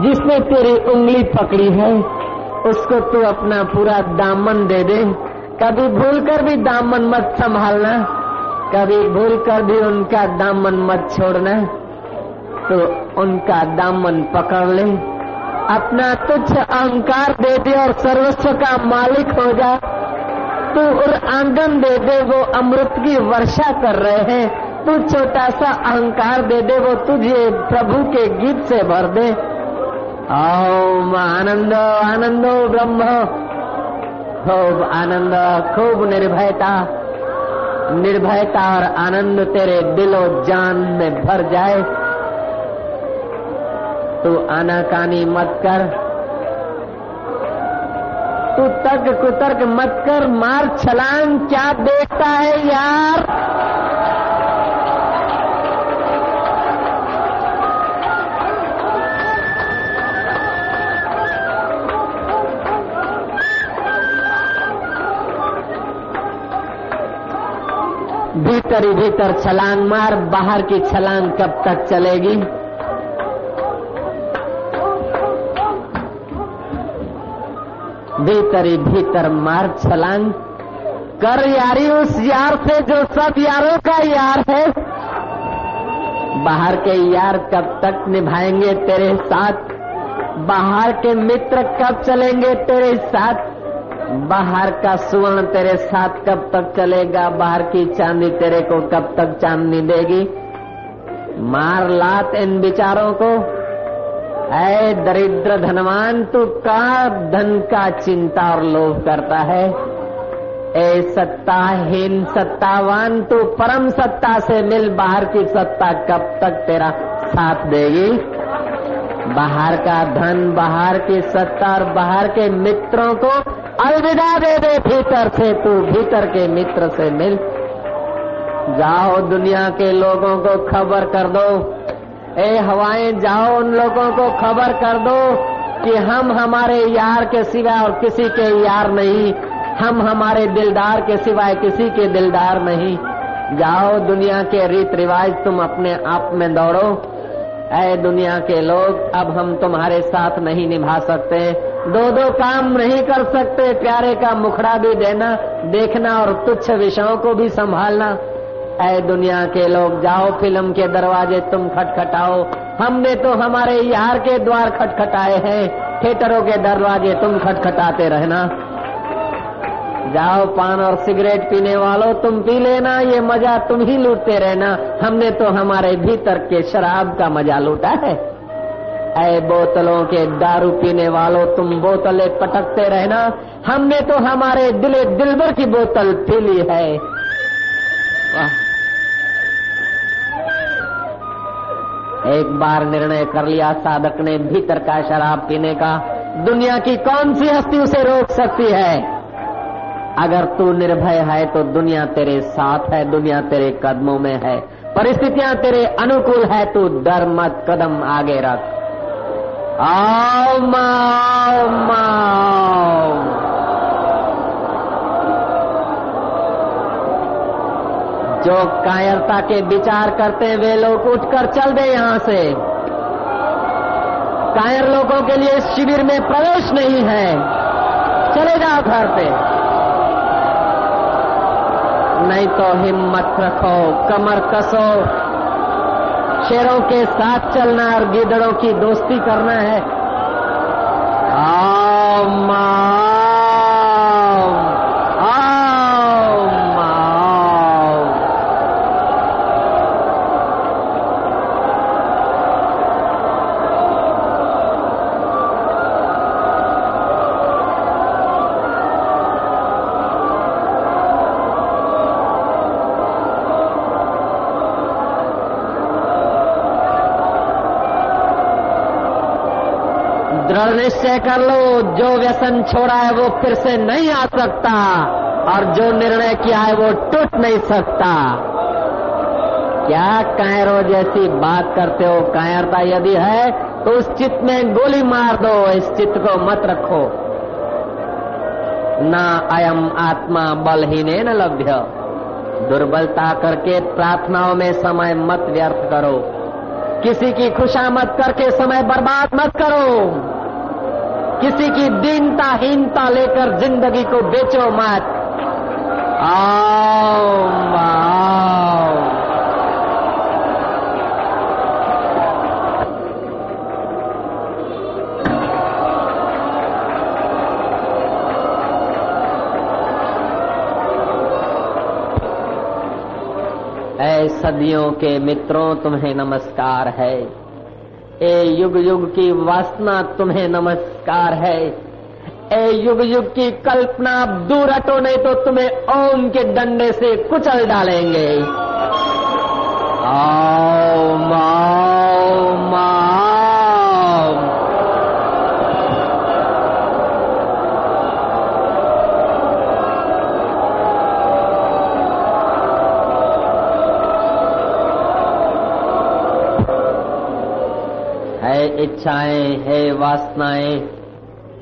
जिसने तेरी उंगली पकड़ी है, उसको तू अपना पूरा दामन दे दे। कभी भूल कर भी दामन मत संभालना, कभी भूल कर भी उनका दामन मत छोड़ना। तो उनका दामन पकड़ ले, अपना तुच्छ अहंकार दे दे और सर्वस्व का मालिक हो जा। तू और आँगन दे दे, वो अमृत की वर्षा कर रहे हैं। तू छोटा सा अहंकार दे दे, वो तुझे प्रभु के गीत से भर दे। ओम आनंद, आनंदो ब्रह्म। खूब आनंद, खूब निर्भयता। निर्भयता और आनंद तेरे दिलो जान में भर जाए। तू आनाकानी मत कर। तू तर्क कुतर्क मत कर। मार छलांग क्या देखता है यार? भीतर भीतर छलांग मार, बाहर की छलांग कब तक चलेगी? भीतर भीतर मार छलांग। कर यारी उस यार से जो सब यारों का यार है। बाहर के यार कब तक निभाएँगे तेरे साथ? बाहर के मित्र कब चलेंगे तेरे साथ? बाहर का सुवर्ण तेरे साथ कब तक चलेगा? बाहर की चांदी तेरे को कब तक चांदनी देगी? मार लात इन विचारों को। ऐ दरिद्र धनवान, तू का धन का चिंता और लोभ करता है? ए सत्ताहीन, सत्तावान, तू परम सत्ता से मिल। बाहर की सत्ता कब तक तेरा साथ देगी? बाहर का धन, बाहर की सत्ता और बाहर के मित्रों को अलविदा दे दे भीतर से, तू भीतर के मित्र से मिल। जाओ दुनिया के लोगों को खबर कर दो। ए हवाएँ, जाओ उन लोगों को खबर कर दो कि हम हमारे यार के सिवाय और किसी के यार नहीं। हम हमारे दिलदार के सिवाय किसी के दिलदार नहीं। जाओ दुनिया के रीत रिवाज तुम अपने आप में दौड़ो। ऐ दुनिया के लोग, अब हम तुम्हारे साथ नहीं निभा सकते। दो दो काम नहीं कर सकते, प्यारे का मुखड़ा भी देना, देखना और तुच्छ विषयों को भी संभालना। ऐ दुनिया के लोग, जाओ फ़िल्म के दरवाजे, तुम खटखटाओ। हमने तो हमारे यार के द्वार खटखटाए हैं, थिएटरों के दरवाजे तुम खटखटाते रहना। जाओ पान और सिगरेट पीने वालों, तुम पी लेना, ये मज़ा तुम ही लूटते रहना। हमने तो हमारे भीतर के शराब का मज़ा लूटा है। ऐ बोतलों के दारू पीने वालों, तुम बोतलें पटकते रहना। हमने तो हमारे दिले दिलबर की बोतल पी ली है। एक बार निर्णय कर लिया साधक ने भीतर का शराब पीने का। दुनिया की कौन सी हस्ती उसे रोक सकती है? अगर तू निर्भय है तो दुनिया तेरे साथ है, दुनिया तेरे कदमों में है। परिस्थितियाँ तेरे अनुकूल है, तू डर मत, कदम आगे रख। माओ जो कायरता के विचार करते वे लोग उठकर चल दे यहाँ से। कायर लोगों के लिए शिविर में प्रवेश नहीं है। चले जाओ घर पे। नहीं तो हिम्मत रखो, कमर कसो। शेरों के साथ चलना और गिदड़ों की दोस्ती करना है। दृढ़ निश्चय कर लो। जो व्यसन छोड़ा है, वो फिर से नहीं आ सकता। और जो निर्णय किया है, वो टूट नहीं सकता। क्या कायरो जैसी बात करते हो? कायरता यदि है तो उस चित्त में गोली मार दो। इस चित्त को मत रखो। ना अयम आत्मा बलहीने न लभ्य। दुर्बलता करके प्रार्थनाओं में समय मत व्यर्थ करो। किसी की खुशामद करके समय बर्बाद मत करो। किसी की दीनता हीनता लेकर ज़िंदगी को बेचो मत। आओ आओ सदियों के मित्रों, तुम्हें नमस्कार है। ए युग युग की वासना, तुम्हें नमस्कार है। ए युग युग की कल्पना दूर हटो, नहीं तो तुम्हें ओम के डंडे से कुचल डालेंगे। ओम ओम ओम। इच्छाएँ, है वासनाएँ,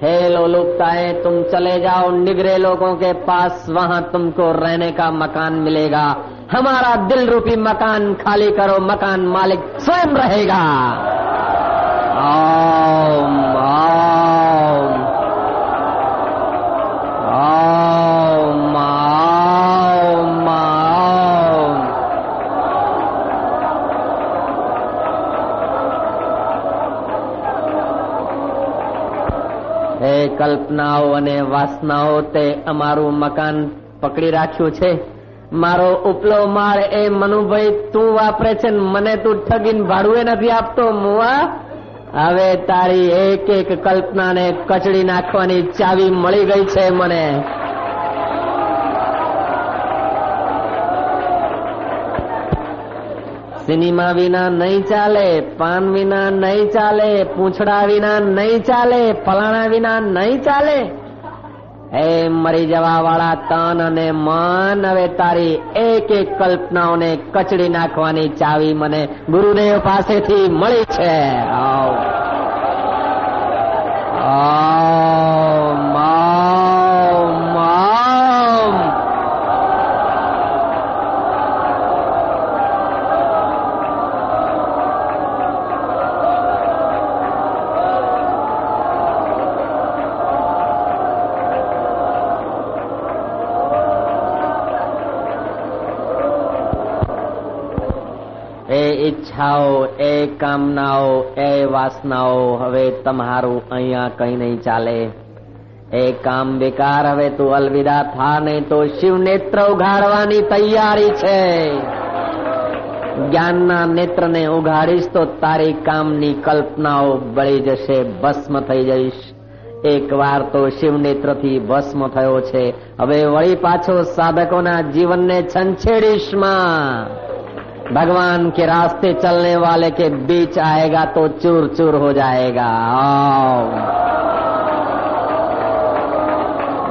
है लोलुपताएँ तुम चले जाओ निगरे लोगों के पास, वहाँ तुमको रहने का मकान मिलेगा। हमारा दिल रूपी मकान खाली करो, मकान मालिक स्वयं रहेगा। કલ્પનાઓ અને વાસનાઓ તે અમારું મકાન પકડી રાખ્યું છે. મારો ઉપલો માળ એ મનુભાઈ તું વાપરે છે મને તું ઠગીને ભાડુએ નથી આપતો, મુવા. હવે તારી એક એક કલ્પનાને કચડી નાખવાની ચાવી મળી ગઈ છે મને. સિનેમા વિના નહીં ચાલે, પાન વિના નહીં ચાલે, પૂંછડા વિના નહીં ચાલે, ફલાણા વિના નહીં ચાલે. હે મરી જવા વાળા તન અને મન, હવે તારી એક એક કલ્પનાઓને કચડી નાખવાની ચાવી મને ગુરુદેવ પાસેથી મળી છે. આવ. ઈચ્છાઓ, એ કામનાઓ, એ વાસનાઓ હવે તમારું અહીંયા કઈ નહીં ચાલે. એ કામ વિકાર હવે તું અલવિદા થા નહીં તો શિવ નેત્ર ઉઘાડવાની તૈયારી છે. જ્ઞાનના નેત્રને ઉઘાડીશ તો તારી કામની કલ્પનાઓ બળી જશે, ભસ્મ થઈ જઈશ. એક વાર તો શિવ નેત્રથી ભસ્મ થયો છે. હવે વળી પાછો સાધકોના જીવનને છંછેડીશમાં. भगवान के रास्ते चलने वाले के बीच आएगा तो चूर चूर हो जाएगा। आओ।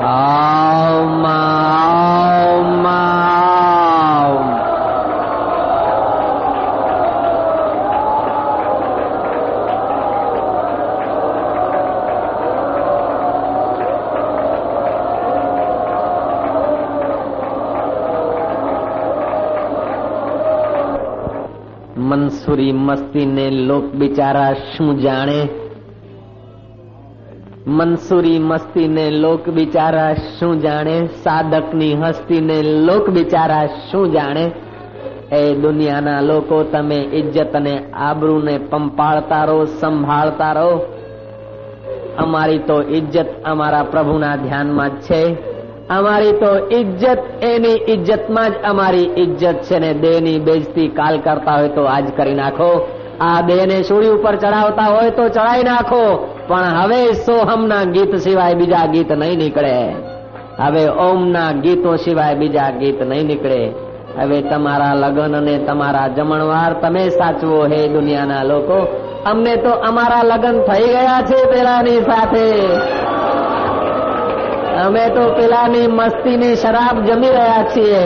आओ ओम મંસૂરી મસ્તીને લોક બિચારા શું જાણે? મંસૂરી મસ્તીને લોક બિચારા શું જાણે? સાધકની હસ્તીને લોક બિચારા શું જાણે? એ દુનિયાના લોકો તમે ઇજ્જત અને આબરૂને પંપાળતા રહો, સંભાળતા રહો. અમારી તો ઇજ્જત અમારા પ્રભુના ધ્યાનમાં છે. અમારી તો ઇજ્જત, એની ઇજ્જતમાં જ અમારી ઇજ્જત છે ને દેહની બેજતી કાલ કરતા હોય તો આજ કરી નાખો. આ દેહને સૂળી ઉપર ચડાવતા હોય તો ચડાવી નાખો. પણ હવે સોહમના ગીત સિવાય બીજા ગીત નહીં નીકળે. હવે ઓમના ગીતો સિવાય બીજા ગીત નહીં નીકળે. હવે તમારા લગ્ન અને તમારા જમણવાર તમે સાચવો હે દુનિયાના લોકો. અમને તો અમારા લગ્ન થઈ ગયા છે પેલાની સાથે. અમે તો પેલાની મસ્તીની શરાબ જમી રહ્યા છીએ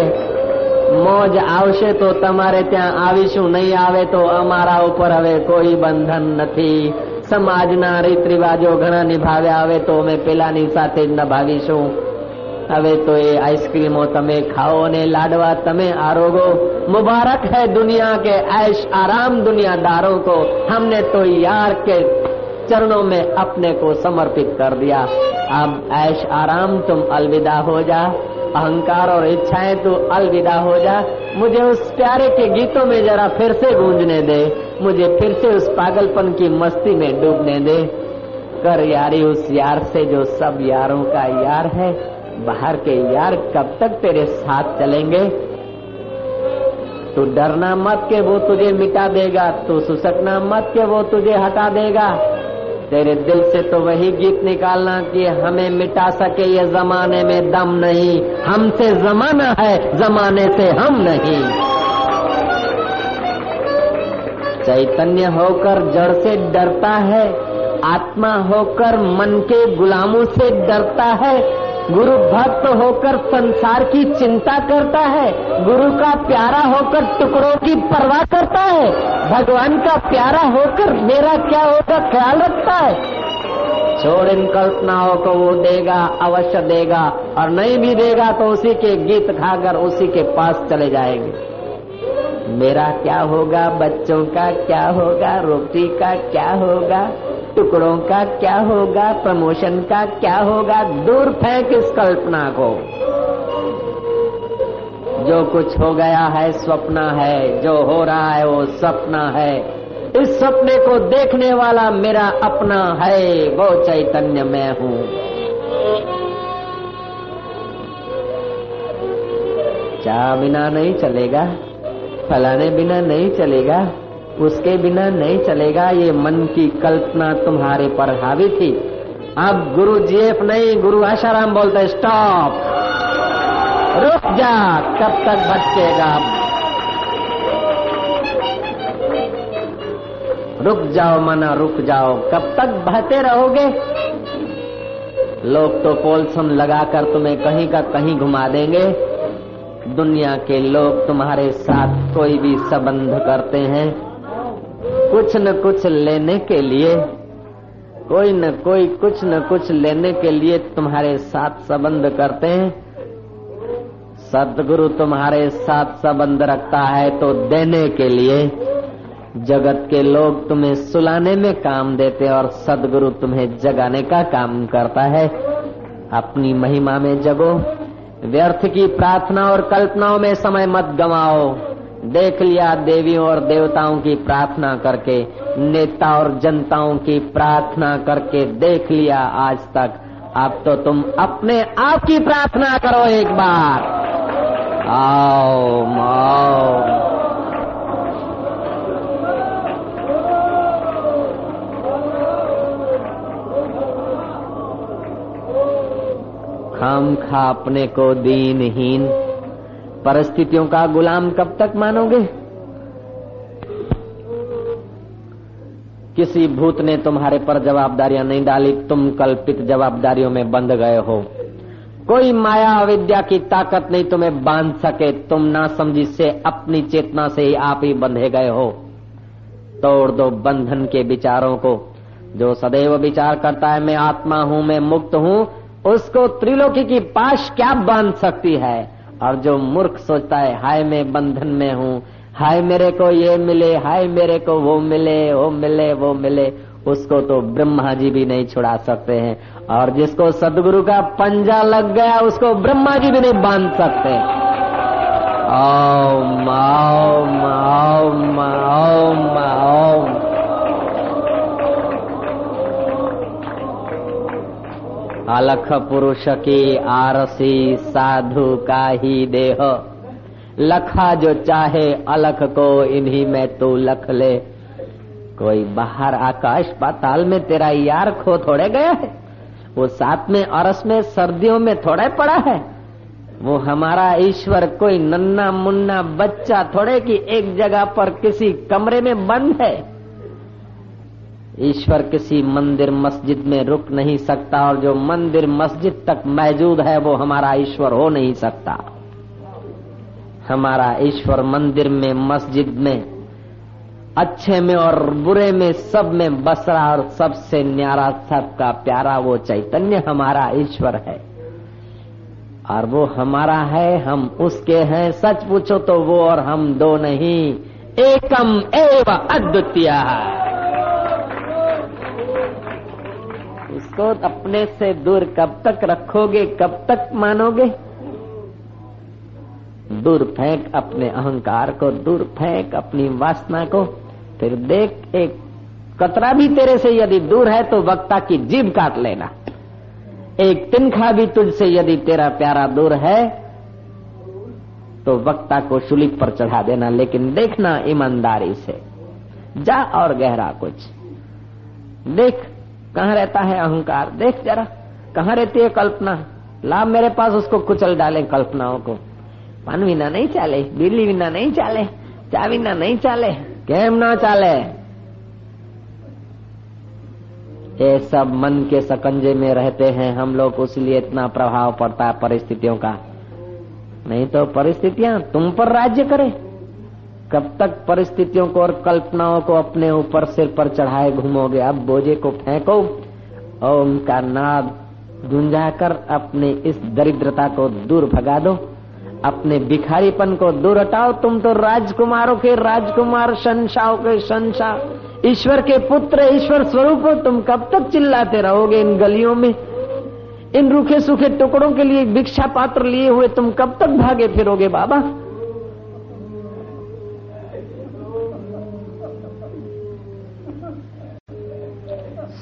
મોજ આવશે તો તમારે ત્યાં આવીશું નહીં આવે તો અમારા ઉપર હવે કોઈ બંધન નથી સમાજના રીત રિવાજો ઘણા નિભાવ્યા આવે તો અમે પેલાની સાથે જ નિભાવીશું હવે તો એ आइसक्रीमो તમે ખાઓ ને લાડવા તમે आरोगो मुबारक है दुनिया के ऐश आराम दुनियादारों को हमने तो यार के चरणों में अपने को समर्पित कर दिया अब ऐश आराम, तुम अलविदा हो जा। अहंकार और इच्छाएँ तो अलविदा हो जा। मुझे उस प्यारे के गीतों में जरा फिर से गूंजने दे। मुझे फिर से उस पागलपन की मस्ती में डूबने दे। कर यारी उस यार से जो सब यारों का यार है। बाहर के यार कब तक तेरे साथ चलेंगे? तू डरना मत के वो तुझे मिटा देगा। तू सुसकना मत के वो तुझे हटा देगा। तेरे दिल से तो वही गीत निकालना कि हमें मिटा सके ये जमाने में दम नहीं। हमसे जमाना है, जमाने से हम नहीं। चैतन्य होकर जड़ से डरता है, आत्मा होकर मन के गुलामों से डरता है गुरु भक्त होकर संसार की चिंता करता है, गुरु का प्यारा होकर टुकड़ों की परवाह करता है, भगवान का प्यारा होकर मेरा क्या होगा ख्याल रखता है। छोड़ इन कल्पनाओं को वो देगा, अवश्य देगा, और नहीं भी देगा तो उसी के गीत खाकर उसी के पास चले जाएँगे। मेरा क्या होगा, बच्चों का क्या होगा, रोटी का क्या होगा? टुकड़ों का क्या होगा, प्रमोशन का क्या होगा, दूर फेंक इस कल्पना को। जो कुछ हो गया है स्वप्न है, जो हो रहा है, वो सपना है। इस सपने को देखने वाला मेरा अपना है, वो चैतन्य मैं हूँ। चाह बिना नहीं चलेगा, फलाने बिना नहीं चलेगा। उसके बिना नहीं चलेगा, ये मन की कल्पना तुम्हारे पर हावी थी। अब गुरु जीएफ नहीं, गुरु आशाराम बोलते स्टॉप! रुक जा, कब तक भटकेगा? रुक जाओ मना, रुक जाओ। कब तक बहते रहोगे? लोग तो पोलसन लगाकर तुम्हें कहीं का कहीं घुमा देंगे। दुनिया के लोग तुम्हारे साथ कोई भी संबंध करते हैं। कुछ न कुछ लेने के लिए, कोई न कोई कुछ न कुछ लेने के लिए तुम्हारे साथ संबंध करते हैं। सदगुरु तुम्हारे साथ संबंध रखता है तो देने के लिए। जगत के लोग तुम्हें सुलाने में काम देते और सदगुरु तुम्हें जगाने का काम करता है। अपनी महिमा में जगो, व्यर्थ की प्रार्थना और कल्पनाओं में समय मत गवाओ। देख लिया देवियों और देवताओं की प्रार्थना करके, नेता और जनताओं की प्रार्थना करके देख लिया आज तक। अब तो तुम अपने आप की प्रार्थना करो एक बार। आओ आओ खाम खा अपने को दीनहीन परिस्थितियों का गुलाम कब तक मानोगे? किसी भूत ने तुम्हारे पर जवाबदारियाँ नहीं डाली, तुम कल्पित जवाबदारियों में बंध गए हो। कोई माया अविद्या की ताकत नहीं तुम्हें बाँध सके, तुम ना समझी से, अपनी चेतना से ही आप ही बंधे गए हो। तोड़ दो बंधन के विचारों को। जो सदैव विचार करता है, मैं आत्मा हूँ, मैं मुक्त हूँ, उसको त्रिलोकी की पाश क्या बाँध सकती है? और जो मूर्ख सोचता है, हाय मैं बंधन में हूँ, हाय मेरे को ये मिले, हाय मेरे को वो मिले वो मिले वो मिले, उसको तो ब्रह्मा जी भी नहीं छुड़ा सकते हैं। और जिसको सदगुरु का पंजा लग गया, उसको ब्रह्मा जी भी नहीं बाँध सकते। ओम ओम ओम ओम ओम अलख पुरुष की आरसी साधु का ही देह। लखा जो चाहे अलख को, इन्हीं में तू लख ले। कोई बाहर आकाश पाताल में तेरा यार खो थोड़े गया है। वो साथ में अरस में, सर्दियों में थोड़े पड़ा है। वो हमारा ईश्वर कोई नन्ना मुन्ना बच्चा थोड़े की एक जगह पर किसी कमरे में बंद है। ईश्वर किसी मंदिर मस्जिद में रुक नहीं सकता, और जो मंदिर मस्जिद तक मौजूद है, वो हमारा ईश्वर हो नहीं सकता। हमारा ईश्वर मंदिर में, मस्जिद में, अच्छे में और बुरे में सब में बस रहा और सबसे न्यारा, सबका प्यारा वो चैतन्य हमारा ईश्वर है। और वो हमारा है, हम उसके हैं। सच पूछो तो वो और हम दो नहीं। एकम एव अद्वितीय। उसको अपने से दूर कब तक रखोगे, कब तक मानोगे? दूर फेंक अपने अहंकार को, दूर फेंक अपनी वासना को, फिर देख एक कतरा भी तेरे से यदि दूर है तो वक्ता की जीभ काट लेना। एक तिनखा भी तुझसे यदि तेरा प्यारा दूर है तो वक्ता को शुलिक पर चढ़ा देना, लेकिन देखना ईमानदारी से। जा और गहरा कुछ। देख कहाँ रहता है अहंकार? देख जरा, कहाँ रहती है कल्पना? लाभ मेरे पास, उसको कुचल डाले कल्पनाओं को। पान विना नहीं चाले बिजली विना नहीं चाले चा विना नहीं चाले केम ना चाले। ये सब मन के सकंजे में रहते हैं। हम लोग उसलिए इतना प्रभाव पड़ता है परिस्थितियों का। नहीं तो परिस्थितियाँ तुम पर राज्य करे। कब तक परिस्थितियों को और कल्पनाओं को अपने ऊपर सिर पर चढ़ाए घूमोगे? अब बोझे को फेंको और उनका नाद गुंजाकर अपने इस दरिद्रता को दूर भगा दो। अपने भिखारीपन को दूर हटाओ। तुम तो राजकुमारों के राजकुमार, शंशाओं के शंशा। ईश्वर के पुत्र, ईश्वर स्वरूप तुम कब तक चिल्लाते रहोगे इन गलियों में? इन रूखे सूखे टुकड़ों के लिए भिक्षा पात्र लिए हुए तुम कब तक भागे फिरोगे बाबा?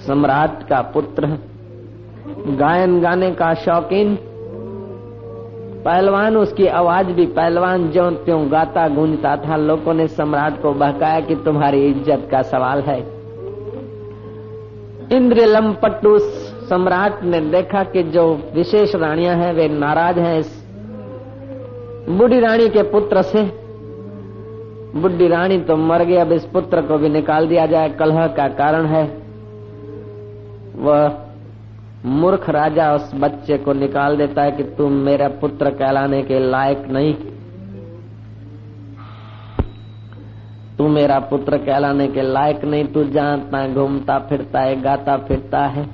सम्राट का पुत्र। गायन गाने का शौकीन। पहलवान, उसकी आवाज़ भी पहलवान जो त्यों गाता गूंजता था। लोगों ने सम्राट को बहकाया कि तुम्हारी इज़्ज़त का सवाल है। इंद्र लंपट्टू सम्राट ने देखा कि जो विशेष रानियाँ हैं, वे नाराज़ हैं इस बूढ़ी रानी के पुत्र से। बुढ़ी रानी तो मर गई, अब इस पुत्र को भी निकाल दिया जाए। कलह का कारण है। वह मूर्ख राजा उस बच्चे को निकाल देता है कि तुम मेरा पुत्र कहलाने के लायक नहीं तू मेरा पुत्र कहलाने के लायक नहीं, तू जानता, घूमता फिरता है, गाता फिरता है।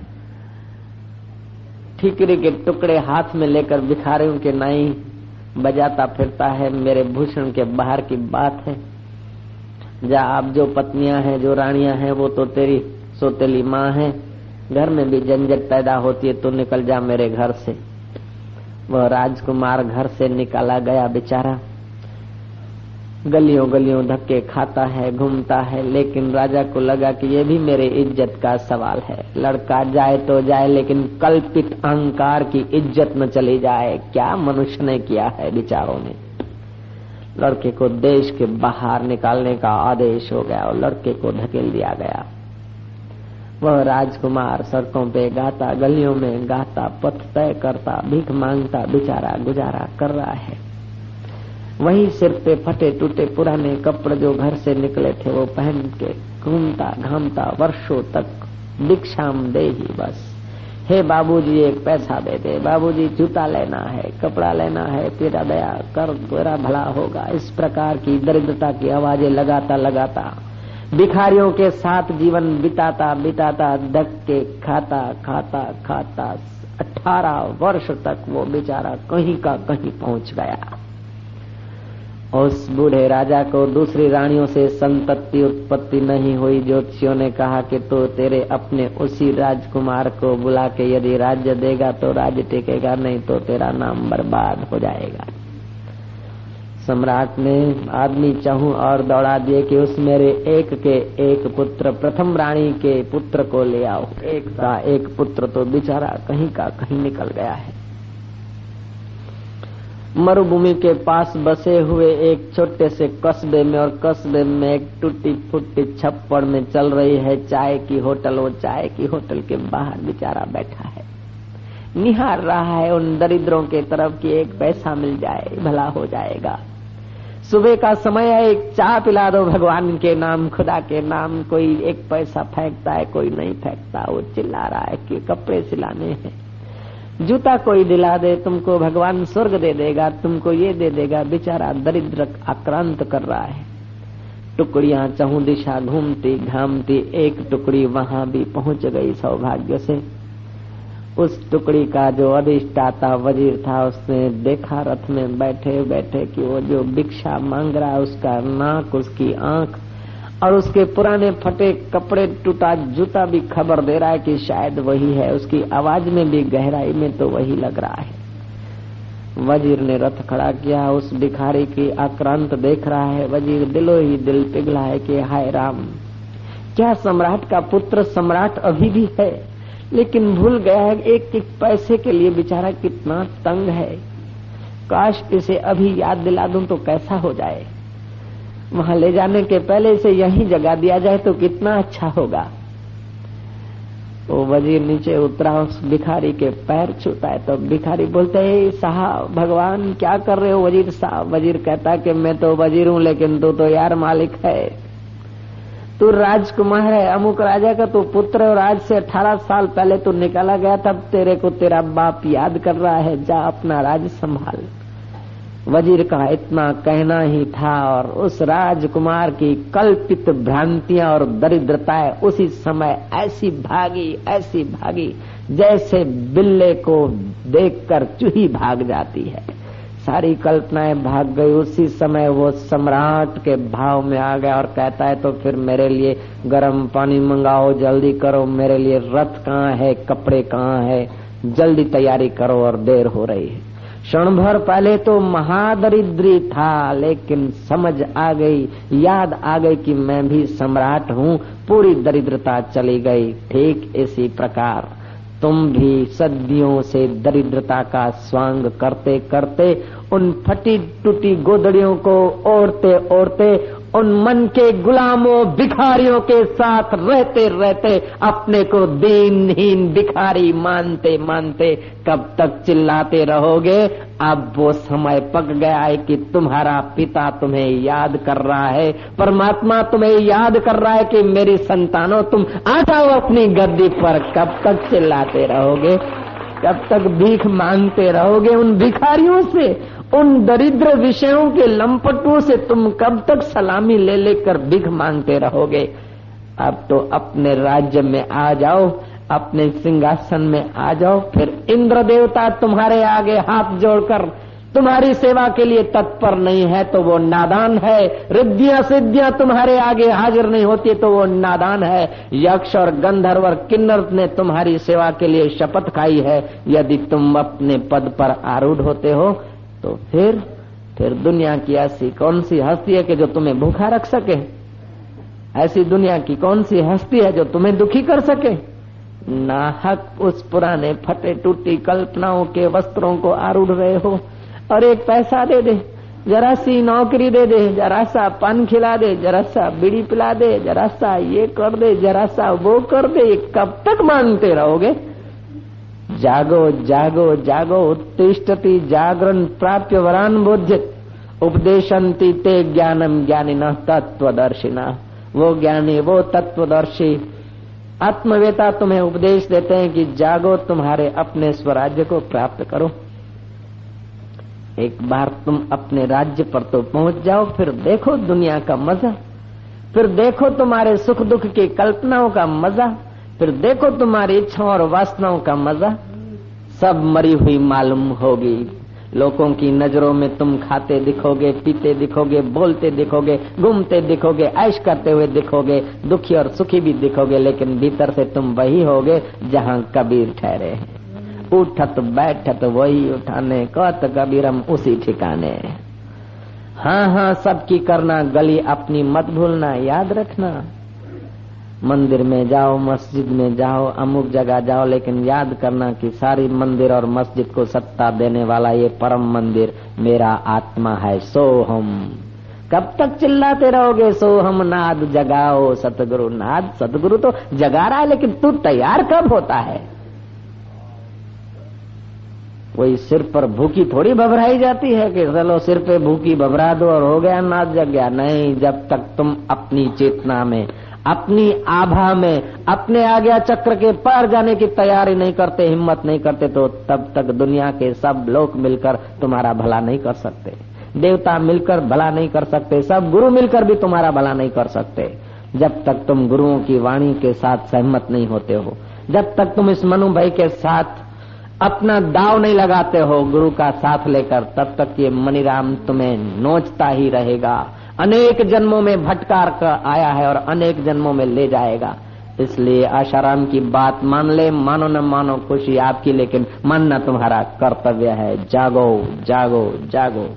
ठीकरी के टुकड़े हाथ में लेकर भिखारियों के नाई बजाता फिरता है। मेरे भूषण के बाहर की बात है। जा, आप जो पत्नियाँ हैं, जो रानियाँ हैं, वो तो तेरी सोतेली माँ है। घर में भी झंझट पैदा होती है तो निकल जा मेरे घर से। वह राजकुमार घर से निकाला गया बेचारा। गलियों गलियों धक्के खाता है, घूमता है, लेकिन राजा को लगा कि ये भी मेरे इज़्ज़त का सवाल है। लड़का जाए तो जाए, लेकिन कल्पित अहंकार की इज़्ज़त न चली जाए। क्या मनुष्य ने किया है विचारों ने? लड़के को देश के बाहर निकालने का आदेश हो गया और लड़के को धकेल दिया गया। वह राजकुमार सड़कों पे गाता, गलियों में गाता, पथ तय करता, भीख माँगता, बेचारा गुजारा कर रहा है। वही सिर पे फटे टूटे पुराने कपड़े जो घर से निकले थे, वो पहन के घूमता घामता वर्षों तक दीक्षाम दे ही बस। हे बाबूजी, एक पैसा दे दे। बाबूजी, जूता लेना है, कपड़ा लेना है, तेरा दया कर, तेरा भला होगा। इस प्रकार की दरिद्रता की आवाज़ें लगाता लगाता भिखारियों के साथ जीवन बिताता बिताता धक्के खाता खाता खाता, अठारह वर्ष तक वो बेचारा कहीं का कहीं पहुँच गया। उस बूढ़े राजा को दूसरी रानियों से संतति उत्पत्ति नहीं हुई। ज्योतिषियों ने कहा कि तो तेरे अपने उसी राजकुमार को बुला के यदि राज्य देगा तो राज्य टिकेगा, नहीं तो तेरा नाम बर्बाद हो जाएगा। सम्राट ने आदमी चाहू और दौड़ा दिए कि उस मेरे एक के एक पुत्र, प्रथम रानी के पुत्र को ले आओ। एक का एक पुत्र तो बेचारा कहीं का कहीं निकल गया है। मरुभूमि के पास बसे हुए एक छोटे से कस्बे में और कस्बे में एक टूटी फूटी छप्पड़ में चल रही है चाय की होटल। वो चाय की होटल के बाहर बेचारा बैठा है। निहार रहा है उन दरिद्रों के तरफ़ कि एक पैसा मिल जाए, भला हो जाएगा। सुबह का समय है, एक चाय पिला दो भगवान के नाम, खुदा के नाम, कोई एक पैसा फेंकता है, कोई नहीं फेंकता, वो चिल्ला रहा है कि कपड़े सिलाने हैं। जूता कोई दिला दे, तुमको भगवान स्वर्ग दे देगा, तुमको ये दे देगा, बेचारा दरिद्र आक्रांत कर रहा है। टुकड़ियाँ चहु दिशा घूमती घामती, एक टुकड़ी वहाँ भी पहुँच गई सौभाग्य से। उस टुकड़ी का जो अधिष्ठाता, वज़ीर था, उसने देखा, रथ में बैठे बैठे कि वो जो भिक्षा मांग रहा है, उसका नाक, उसकी आँख और उसके पुराने फटे कपड़े, टूटा जूता भी खबर दे रहा है कि शायद वही है। उसकी आवाज़ में भी गहराई में तो वही लग रहा है। वज़ीर ने रथ खड़ा किया, उस भिखारी की आक्रांत देख रहा है। वज़ीर दिलो ही दिल पिघला है कि, हाय राम, क्या सम्राट का पुत्र सम्राट अभी भी है? लेकिन भूल गया है एक एक पैसे के लिए बेचारा कितना तंग है। काश इसे अभी याद दिला दूँ तो कैसा हो जाए। वहाँ ले जाने के पहले इसे यहीं जगा दिया जाए तो कितना अच्छा होगा। वो वज़ीर नीचे उतरा, उस भिखारी के पैर छूता है तो भिखारी बोलते है साहब, भगवान क्या कर रहे हो वज़ीर साहब? वज़ीर कहता कि, मैं तो वज़ीर हूँ, लेकिन तू तो यार मालिक है। तू राजकुमार है, अमुक राजा का तो पुत्र और आज से अठारह साल पहले तू निकाला गया तब तेरे को तेरा बाप याद कर रहा है, जा अपना राज संभाल। वज़ीर का इतना कहना ही था और उस राजकुमार की कल्पित भ्रांतियाँ और दरिद्रताएँ उसी समय ऐसी भागी ऐसी भागी, जैसे बिल्ले को देखकर चूही भाग जाती है। सारी कल्पनाएँ भाग गई। उसी समय वो सम्राट के भाव में आ गया और कहता है तो फिर मेरे लिए गर्म पानी मंगाओ, जल्दी करो। मेरे लिए रथ कहाँ है, कपड़े कहाँ है? जल्दी तैयारी करो और देर हो रही है। क्षण भर पहले तो महादरिद्री था, लेकिन समझ आ गई, याद आ गई कि मैं भी सम्राट हूँ। पूरी दरिद्रता चली गई। ठीक इसी प्रकार, तुम भी सदियों से दरिद्रता का स्वांग करते करते उन फटी टूटी गोदड़ियों को ओढ़ते ओढ़ते, उन मन के गुलामों भिखारियों के साथ रहते रहते, अपने को दीनहीन भिखारी मानते मानते, कब तक चिल्लाते रहोगे? अब वो समय पक गया है कि तुम्हारा पिता तुम्हें याद कर रहा है। परमात्मा तुम्हें याद कर रहा है कि मेरी संतानों, तुम आ जाओ अपनी गद्दी पर। कब तक चिल्लाते रहोगे? कब तक भीख मांगते रहोगे उन भिखारियों से? उन दरिद्र विषयों के लंपटों से तुम कब तक सलामी ले लेकर भिख मांगते रहोगे? अब तो अपने राज्य में आ जाओ, अपने सिंहासन में आ जाओ, फिर इंद्र देवता तुम्हारे आगे हाथ जोड़कर तुम्हारी सेवा के लिए तत्पर नहीं है तो वो नादान है। रिद्धियाँ सिद्धियाँ तुम्हारे आगे हाजिर नहीं होती तो वो नादान है। यक्ष और गंधर्व और किन्नर ने तुम्हारी सेवा के लिए शपथ खाई है। यदि तुम अपने पद पर आरूढ़ होते हो तो फिर फिर दुनिया की ऐसी कौन सी हस्ती है कि जो तुम्हें भूखा रख सके? ऐसी दुनिया की कौन सी हस्ती है जो तुम्हें दुखी कर सके? नाहक उस पुराने फटे टूटी कल्पनाओं के वस्त्रों को आरूढ़ रहे हो और एक पैसा दे दे, जरा सी नौकरी दे दे, जरा सा पान खिला दे, जरा सा बीड़ी पिला दे, जरा सा ये कर दे, जरा सा वो कर दे कब तक मानते रहोगे? जागो जागो जागो, उत्तिष्ठति जागरण प्राप्य वरान बोध्यत। उपदेशंति ते ज्ञानम ज्ञानी न तत्वदर्शिना वो ज्ञानी, वो तत्वदर्शी आत्मवेता तुम्हें उपदेश देते हैं कि जागो, तुम्हारे अपने स्वराज्य को प्राप्त करो। एक बार तुम अपने राज्य पर तो पहुँच जाओ, फिर देखो दुनिया का मज़ा। फिर देखो तुम्हारे सुख दुख की कल्पनाओं का मज़ा। फिर देखो तुम्हारी इच्छाओं और वासनाओं का मज़ा। सब मरी हुई मालूम होगी। लोगों की नज़रों में तुम खाते दिखोगे, पीते दिखोगे, बोलते दिखोगे, घूमते दिखोगे, ऐश करते हुए दिखोगे, दुखी और सुखी भी दिखोगे, लेकिन भीतर से तुम वही होगे जहाँ कबीर ठहरे उठत बैठत वही उठाने कत कबीरम उसी ठिकाने। हाँ हाँ सबकी करना गली अपनी मत भूलना, याद रखना। मंदिर में जाओ, मस्जिद में जाओ, अमुक जगह जाओ, लेकिन याद करना कि सारी मंदिर और मस्जिद को सत्ता देने वाला ये परम मंदिर मेरा आत्मा है, सोहम। कब तक चिल्लाते रहोगे, सोहम नाद जगाओ, सतगुरु नाद, सतगुरु तो जगा रहा है, लेकिन तू तैयार कब होता है? कोई सिर पर भूखी थोड़ी भभराई जाती है कि चलो सिर पे भूखी भभरा दो और हो गया नाद जग गया। नहीं, जब तक तुम अपनी चेतना में अपनी आभा में, अपने आज्ञा चक्र के पार जाने की तैयारी नहीं करते, हिम्मत नहीं करते तो तब तक दुनिया के सब लोग मिलकर तुम्हारा भला नहीं कर सकते। देवता मिलकर भला नहीं कर सकते, सब गुरु मिलकर भी तुम्हारा भला नहीं कर सकते। जब तक तुम गुरुओं की वाणी के साथ सहमत नहीं होते हो, जब तक तुम इस मनु भाई के साथ अपना दाव नहीं लगाते हो, गुरु का साथ लेकर, तब तक ये मनीराम तुम्हें नोचता ही रहेगा। अनेक जन्मों में भटकार कर आया है और अनेक जन्मों में ले जाएगा। इसलिए आशाराम की बात मान ले, मानो न मानो खुशी आपकी, लेकिन मानना तुम्हारा कर्तव्य है। जागो जागो जागो।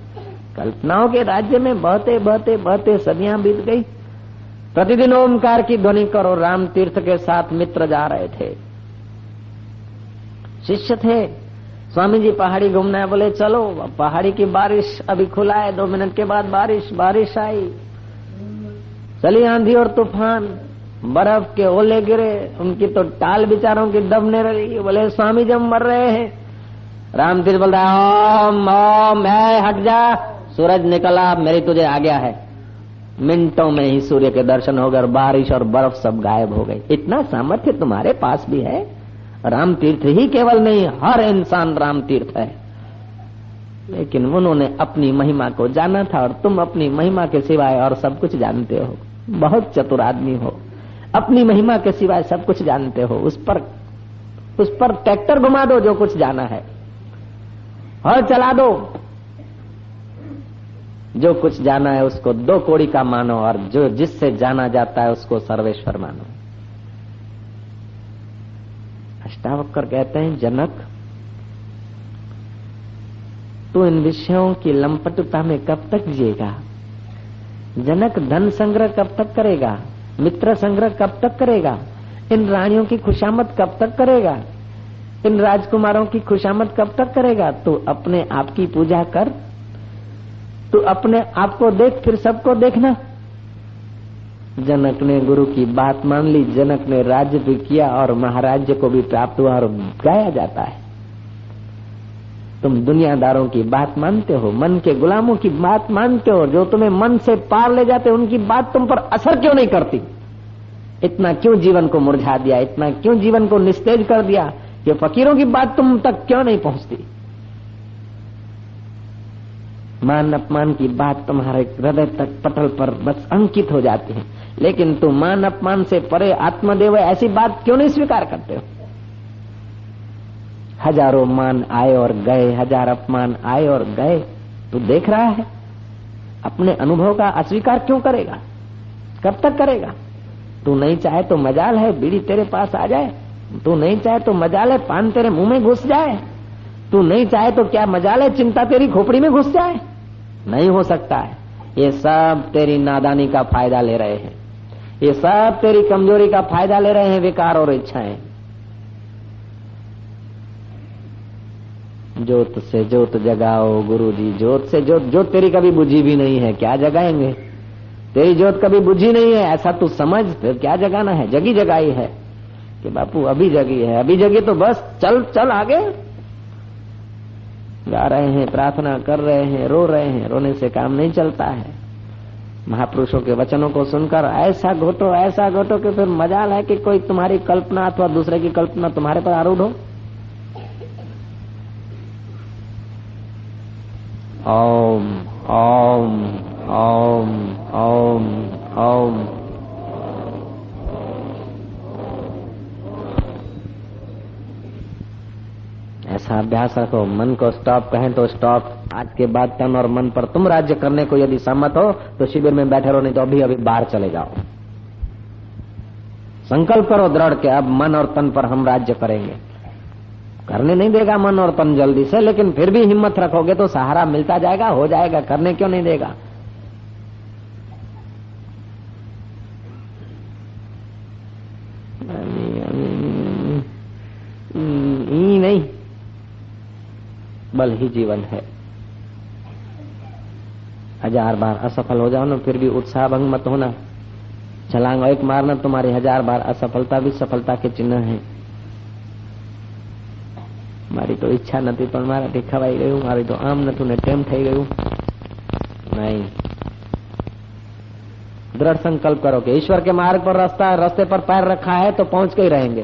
कल्पनाओं के राज्य में बहते बहते बहते सदियाँ बीत गई। प्रतिदिन ओमकार की ध्वनि करो, राम तीर्थ के साथ मित्र जा रहे थे। शिष्य थे। स्वामी जी पहाड़ी घूमना है बोले, चलो, पहाड़ी की बारिश अभी खुला है, दो मिनट के बाद बारिश बारिश आई। चली आंधी और तूफ़ान, बर्फ़ के ओले गिरे, उनकी तो टाल बिचारों की दबने रही बोले स्वामी जी हम मर रहे हैं। राम तीर्थ बोल रहा ओम ओम है हट जा। सूरज निकला मेरी तुझे आ गया है। मिनटों में ही सूर्य के दर्शन हो गए बारिश और बर्फ़ सब गायब हो गई। इतना सामर्थ्य तुम्हारे पास भी है? राम तीर्थ ही केवल नहीं, हर इंसान राम तीर्थ है। लेकिन उन्होंने अपनी महिमा को जाना था और तुम अपनी महिमा के सिवाय और सब कुछ जानते हो। बहुत चतुर आदमी हो। अपनी महिमा के सिवाय सब कुछ जानते हो। उस पर उस पर ट्रैक्टर घुमा दो, जो कुछ जाना है। और चला दो। जो कुछ जाना है उसको दो कोड़ी का मानो और जो जिससे जाना जाता है उसको सर्वेश्वर मानो। अष्टावक्र कहते हैं, जनक, तू इन विषयों की लंपटता में कब तक जिएगा? जनक धन संग्रह कब तक करेगा? मित्र संग्रह कब तक करेगा? इन रानियों की खुशामद कब तक करेगा? इन राजकुमारों की खुशामद कब तक करेगा? तू अपने आप की पूजा कर, तू अपने आप को देख, फिर सबको देखना। जनक ने गुरु की बात मान ली, जनक ने राज्य भी किया और महाराज्य को भी प्राप्त हुआ और गाया जाता है। तुम दुनियादारों की बात मानते हो, मन के गुलामों की बात मानते हो, जो तुम्हें मन से पार ले जाते, उनकी बात तुम पर असर क्यों नहीं करती? इतना क्यों जीवन को मुरझा दिया, इतना क्यों जीवन को निस्तेज कर दिया? कि फकीरों की बात तुम तक क्यों नहीं पहुँचती? मान अपमान की बात तुम्हारे हृदय तक पटल पर बस अंकित हो जाती है। लेकिन तुम मान अपमान से परे आत्मदेव ऐसी बात क्यों नहीं स्वीकार करते हो? हज़ारों मान आए और गए, हज़ार अपमान आए और गए, तू देख रहा है? अपने अनुभव का अस्वीकार क्यों करेगा? कब तक करेगा? तू नहीं चाहे तो मजाल है, बीड़ी तेरे पास आ जाए। तू नहीं चाहे तो मजाल है, पान तेरे मुँह में घुस जाए। तू नहीं चाहे तो क्या मजाल है, चिंता तेरी खोपड़ी में घुस जाए? नहीं हो सकता है। ये सब तेरी नादानी का फ़ायदा ले रहे हैं। ये सब तेरी कमज़ोरी का फ़ायदा ले रहे हैं, विकार और इच्छाएँ। जोत से जोत जगाओ गुरु जी जोत से जोत जोत तेरी कभी बुझी भी नहीं है, क्या जगाएँगे? तेरी जोत कभी बुझी नहीं है, ऐसा तू समझ, फिर क्या जगाना है? जगी जगाई है कि बापू, अभी जगी है, अभी जगी तो बस, चल चल आगे। गा रहे हैं, प्रार्थना कर रहे हैं, रो रहे हैं, रोने से काम नहीं चलता है। महापुरुषों के वचनों को सुनकर ऐसा घोटो ऐसा घोटो कि फिर मजाल है कि कोई तुम्हारी कल्पना अथवा दूसरे की कल्पना तुम्हारे पर आरूढ़ हो। ओम ओम ओम ओम ओम। ऐसा अभ्यास रखो मन को स्टॉप कहें तो स्टॉप आज के बाद तन और मन पर तुम राज्य करने को यदि सहमत हो तो शिविर में बैठे रहो नहीं तो अभी अभी बाहर चले जाओ संकल्प करो दृढ़ के अब मन और तन पर हम राज्य करेंगे करने नहीं देगा मन और तन जल्दी से लेकिन फिर भी हिम्मत रखोगे तो सहारा मिलता जाएगा हो जाएगा करने क्यों नहीं देगा नहीं बल ही जीवन है हजार बार असफल हो जाओ ना फिर भी उत्साह भंग मत होना छलांग एक मारना तुम्हारी हजार बार असफलता भी सफलता के चिन्ह है મારી તો ઈચ્છા નથી પણ મારાથી ખવાઈ ગયું મારી તો આમ નતું ને તેમ થઈ ગયું नहीं दृढ़ संकल्प करो कि ईश्वर के मार्ग पर रास्ता रास्ते पर पैर रखा है तो पहुंच के ही रहेंगे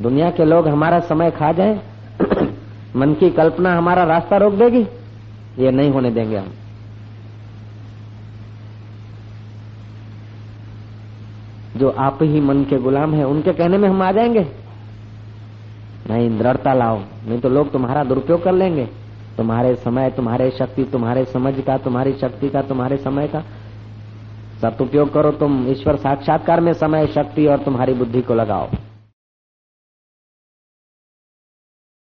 दुनिया के लोग हमारा समय खा जाए मन की कल्पना हमारा रास्ता रोक देगी ये नहीं होने देंगे हम। जो आप ही मन के गुलाम है, उनके कहने में हम आ जाएँगे। नहीं, दृढ़ता लाओ। नहीं तो लोग तुम्हारा दुरुपयोग कर लेंगे। तुम्हारे समय, तुम्हारे शक्ति, तुम्हारे समझ का, तुम्हारी शक्ति का, तुम्हारे समय का। सदुपयोग करो तुम, ईश्वर साक्षात्कार में समय, शक्ति और तुम्हारी बुद्धि को लगाओ।